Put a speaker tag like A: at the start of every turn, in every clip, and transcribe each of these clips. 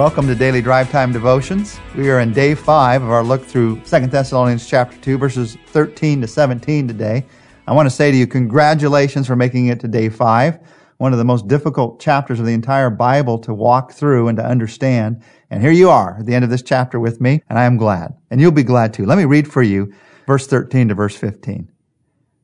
A: Welcome to Daily Drive Time Devotions. We are in day five of our look through Second Thessalonians chapter 2, verses 13 to 17 today. I want to say to you, congratulations for making it to day five. One of the most difficult chapters of the entire Bible to walk through and to understand. And here you are at the end of this chapter with me, and I am glad. And you'll be glad too. Let me read for you verse 13 to verse 15.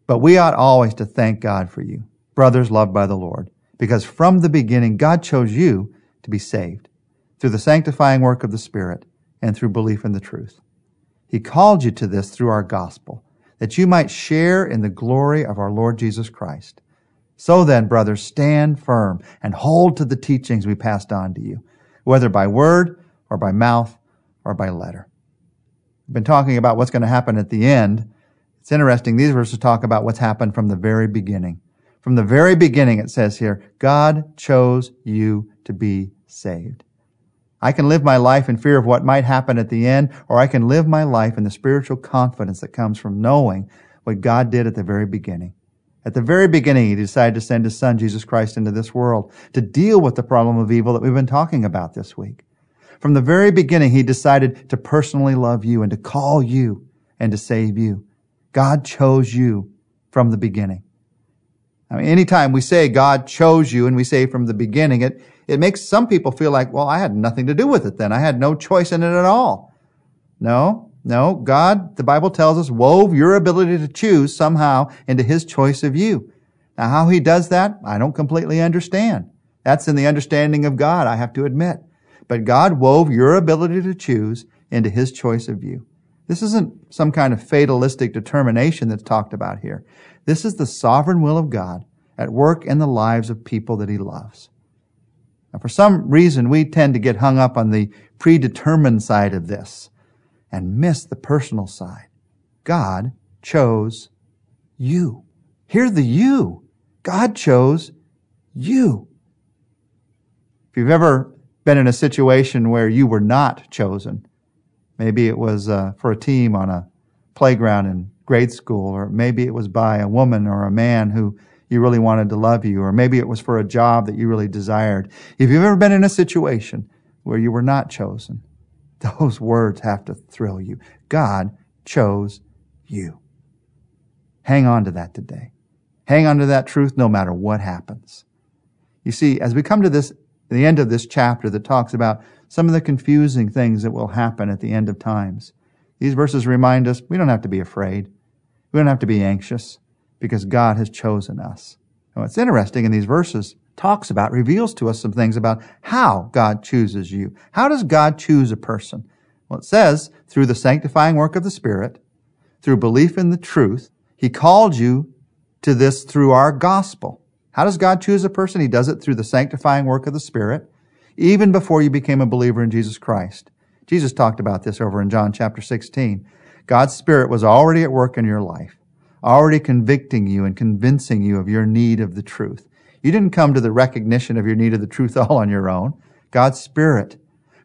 A: But we ought always to thank God for you, brothers loved by the Lord, because from the beginning God chose you to be saved through the sanctifying work of the Spirit and through belief in the truth. He called you to this through our gospel, that you might share in the glory of our Lord Jesus Christ. So then, brothers, stand firm and hold to the teachings we passed on to you, whether by word or by mouth or by letter. We've been talking about what's going to happen at the end. It's interesting. These verses talk about what's happened from the very beginning. From the very beginning, it says here, God chose you to be saved. I can live my life in fear of what might happen at the end, or I can live my life in the spiritual confidence that comes from knowing what God did at the very beginning. At the very beginning, He decided to send His Son, Jesus Christ, into this world to deal with the problem of evil that we've been talking about this week. From the very beginning, He decided to personally love you and to call you and to save you. God chose you from the beginning. I mean, anytime we say God chose you and we say from the beginning, it, it makes some people feel like, well, I had nothing to do with it then. I had no choice in it at all. No, no. God, the Bible tells us, wove your ability to choose somehow into His choice of you. Now, how He does that, I don't completely understand. That's in the understanding of God, I have to admit. But God wove your ability to choose into His choice of you. This isn't some kind of fatalistic determination that's talked about here. This is the sovereign will of God at work in the lives of people that He loves. For some reason, we tend to get hung up on the predetermined side of this and miss the personal side. God chose you. Hear the you. God chose you. If you've ever been in a situation where you were not chosen, maybe it was uh, for a team on a playground in grade school, or maybe it was by a woman or a man who you really wanted to love you, or maybe it was for a job that you really desired. If you've ever been in a situation where you were not chosen, those words have to thrill you. God chose you. Hang on to that today. Hang on to that truth no matter what happens. You see, as we come to this, the end of this chapter that talks about some of the confusing things that will happen at the end of times, these verses remind us we don't have to be afraid. We don't have to be anxious because God has chosen us. And what's interesting in these verses talks about, reveals to us some things about how God chooses you. How does God choose a person? Well, it says through the sanctifying work of the Spirit, through belief in the truth, He called you to this through our gospel. How does God choose a person? He does it through the sanctifying work of the Spirit, even before you became a believer in Jesus Christ. Jesus talked about this over in John chapter 16. God's Spirit was already at work in your life already convicting you and convincing you of your need of the truth. You didn't come to the recognition of your need of the truth all on your own. God's Spirit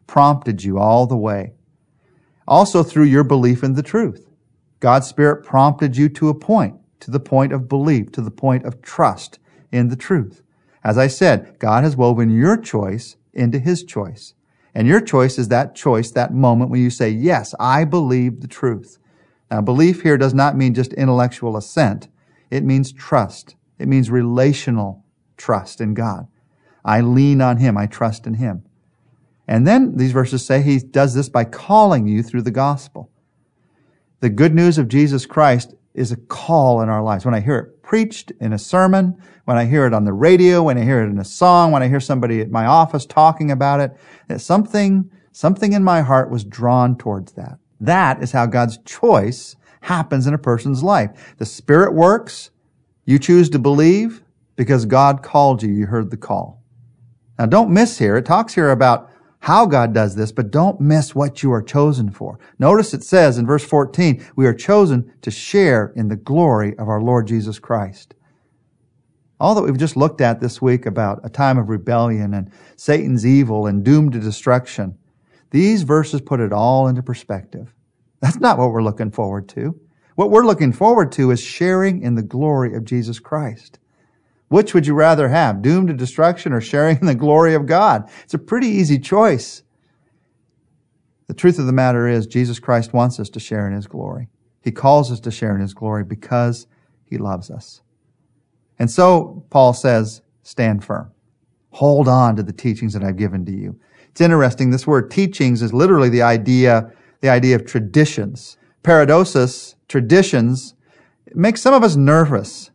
A: prompted you all the way. Also through your belief in the truth. God's Spirit prompted you to a point, to the point of belief, to the point of trust in the truth. As I said, God has woven your choice into His choice. And your choice is that choice, that moment when you say, yes, I believe the truth. Now, belief here does not mean just intellectual assent. It means trust. It means relational trust in God. I lean on Him. I trust in Him. And then these verses say He does this by calling you through the gospel. The good news of Jesus Christ is a call in our lives. When I hear it preached in a sermon, when I hear it on the radio, when I hear it in a song, when I hear somebody at my office talking about it, something, something in my heart was drawn towards that. That is how God's choice happens in a person's life. The Spirit works. You choose to believe because God called you. You heard the call. Now don't miss here. It talks here about how God does this, but don't miss what you are chosen for. Notice it says in verse 14, we are chosen to share in the glory of our Lord Jesus Christ. All that we've just looked at this week about a time of rebellion and Satan's evil and doomed to destruction, these verses put it all into perspective. That's not what we're looking forward to. What we're looking forward to is sharing in the glory of Jesus Christ. Which would you rather have, doomed to destruction or sharing in the glory of God? It's a pretty easy choice. The truth of the matter is, Jesus Christ wants us to share in His glory. He calls us to share in His glory because He loves us. And so, Paul says, stand firm. Hold on to the teachings that I've given to you. It's interesting. This word teachings is literally the idea, the idea of traditions. Paradosis, traditions, makes some of us nervous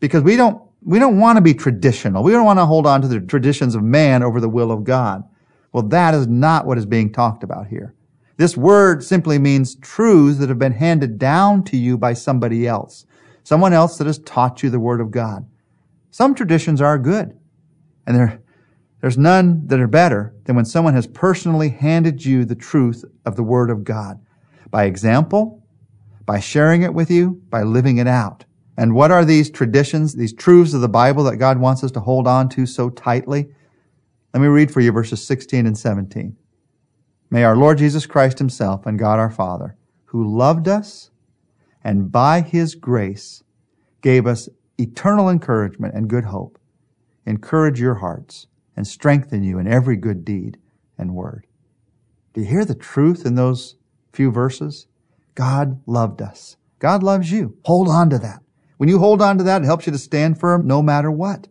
A: because we don't, we don't want to be traditional. We don't want to hold on to the traditions of man over the will of God. Well, that is not what is being talked about here. This word simply means truths that have been handed down to you by somebody else. Someone else that has taught you the word of God. Some traditions are good. And there, there's none that are better than when someone has personally handed you the truth of the word of God. By example, by sharing it with you, by living it out. And what are these traditions, these truths of the Bible that God wants us to hold on to so tightly? Let me read for you verses 16 and 17. May our Lord Jesus Christ himself and God our Father, who loved us and by his grace gave us eternal encouragement and good hope, encourage your hearts and strengthen you in every good deed and word. Do you hear the truth in those few verses? God loved us. God loves you. Hold on to that. When you hold on to that, it helps you to stand firm no matter what.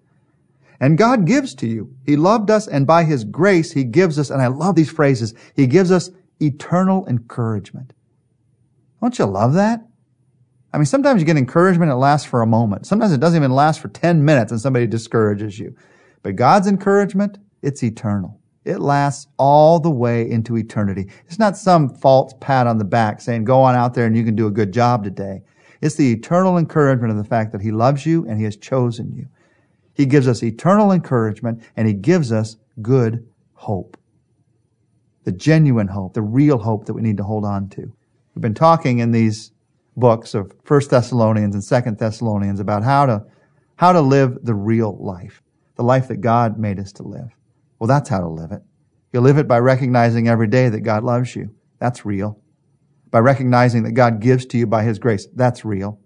A: And God gives to you. He loved us and by His grace, He gives us, and I love these phrases, He gives us eternal encouragement. Don't you love that? I mean, sometimes you get encouragement, it lasts for a moment. Sometimes it doesn't even last for 10 minutes and somebody discourages you. But God's encouragement, it's eternal. It lasts all the way into eternity. It's not some false pat on the back saying, go on out there and you can do a good job today. It's the eternal encouragement of the fact that He loves you and He has chosen you. He gives us eternal encouragement and He gives us good hope. The genuine hope, the real hope that we need to hold on to. We've been talking in these books of First Thessalonians and Second Thessalonians about how to, how to live the real life, the life that God made us to live. Well, that's how to live it. You live it by recognizing every day that God loves you. That's real. By recognizing that God gives to you by His grace. That's real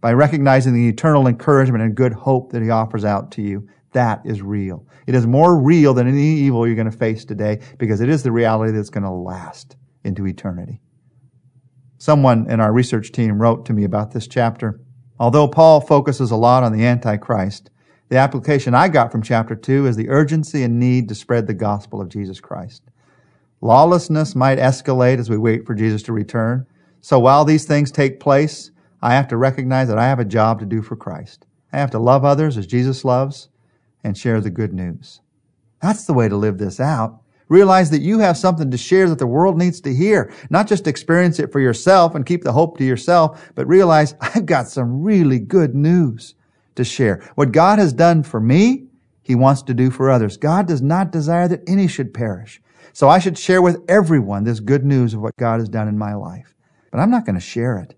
A: by recognizing the eternal encouragement and good hope that he offers out to you. That is real. It is more real than any evil you're going to face today because it is the reality that's going to last into eternity. Someone in our research team wrote to me about this chapter. Although Paul focuses a lot on the Antichrist, the application I got from chapter 2 is the urgency and need to spread the gospel of Jesus Christ. Lawlessness might escalate as we wait for Jesus to return. So while these things take place, I have to recognize that I have a job to do for Christ. I have to love others as Jesus loves and share the good news. That's the way to live this out. Realize that you have something to share that the world needs to hear. Not just experience it for yourself and keep the hope to yourself, but realize I've got some really good news to share. What God has done for me, He wants to do for others. God does not desire that any should perish. So I should share with everyone this good news of what God has done in my life. But I'm not going to share it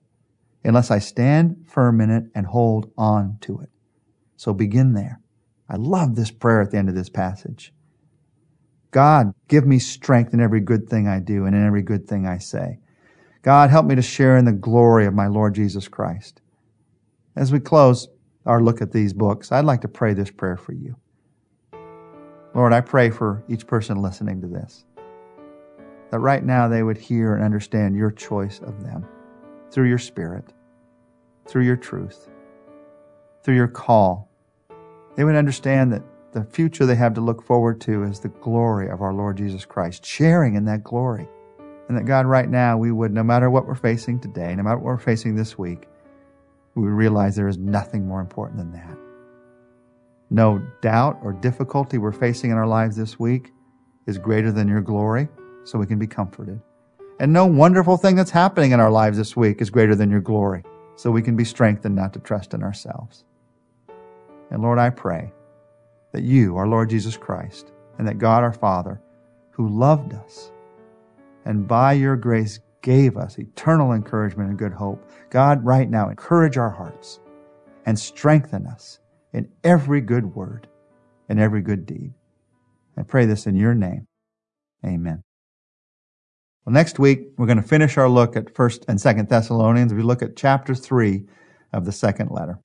A: unless I stand firm in it and hold on to it. So begin there. I love this prayer at the end of this passage. God, give me strength in every good thing I do and in every good thing I say. God, help me to share in the glory of my Lord Jesus Christ. As we close our look at these books, I'd like to pray this prayer for you. Lord, I pray for each person listening to this, that right now they would hear and understand your choice of them through your Spirit, through your truth, through your call. They would understand that the future they have to look forward to is the glory of our Lord Jesus Christ, sharing in that glory. And that God, right now, we would, no matter what we're facing today, no matter what we're facing this week, we realize there is nothing more important than that. No doubt or difficulty we're facing in our lives this week is greater than your glory, so we can be comforted. And no wonderful thing that's happening in our lives this week is greater than your glory. So we can be strengthened not to trust in ourselves. And Lord, I pray that you, our Lord Jesus Christ, and that God our Father, who loved us and by your grace gave us eternal encouragement and good hope, God, right now, encourage our hearts and strengthen us in every good word and every good deed. I pray this in your name. Amen. Well, next week, we're going to finish our look at 1st and 2nd Thessalonians. We look at chapter 3 of the second letter.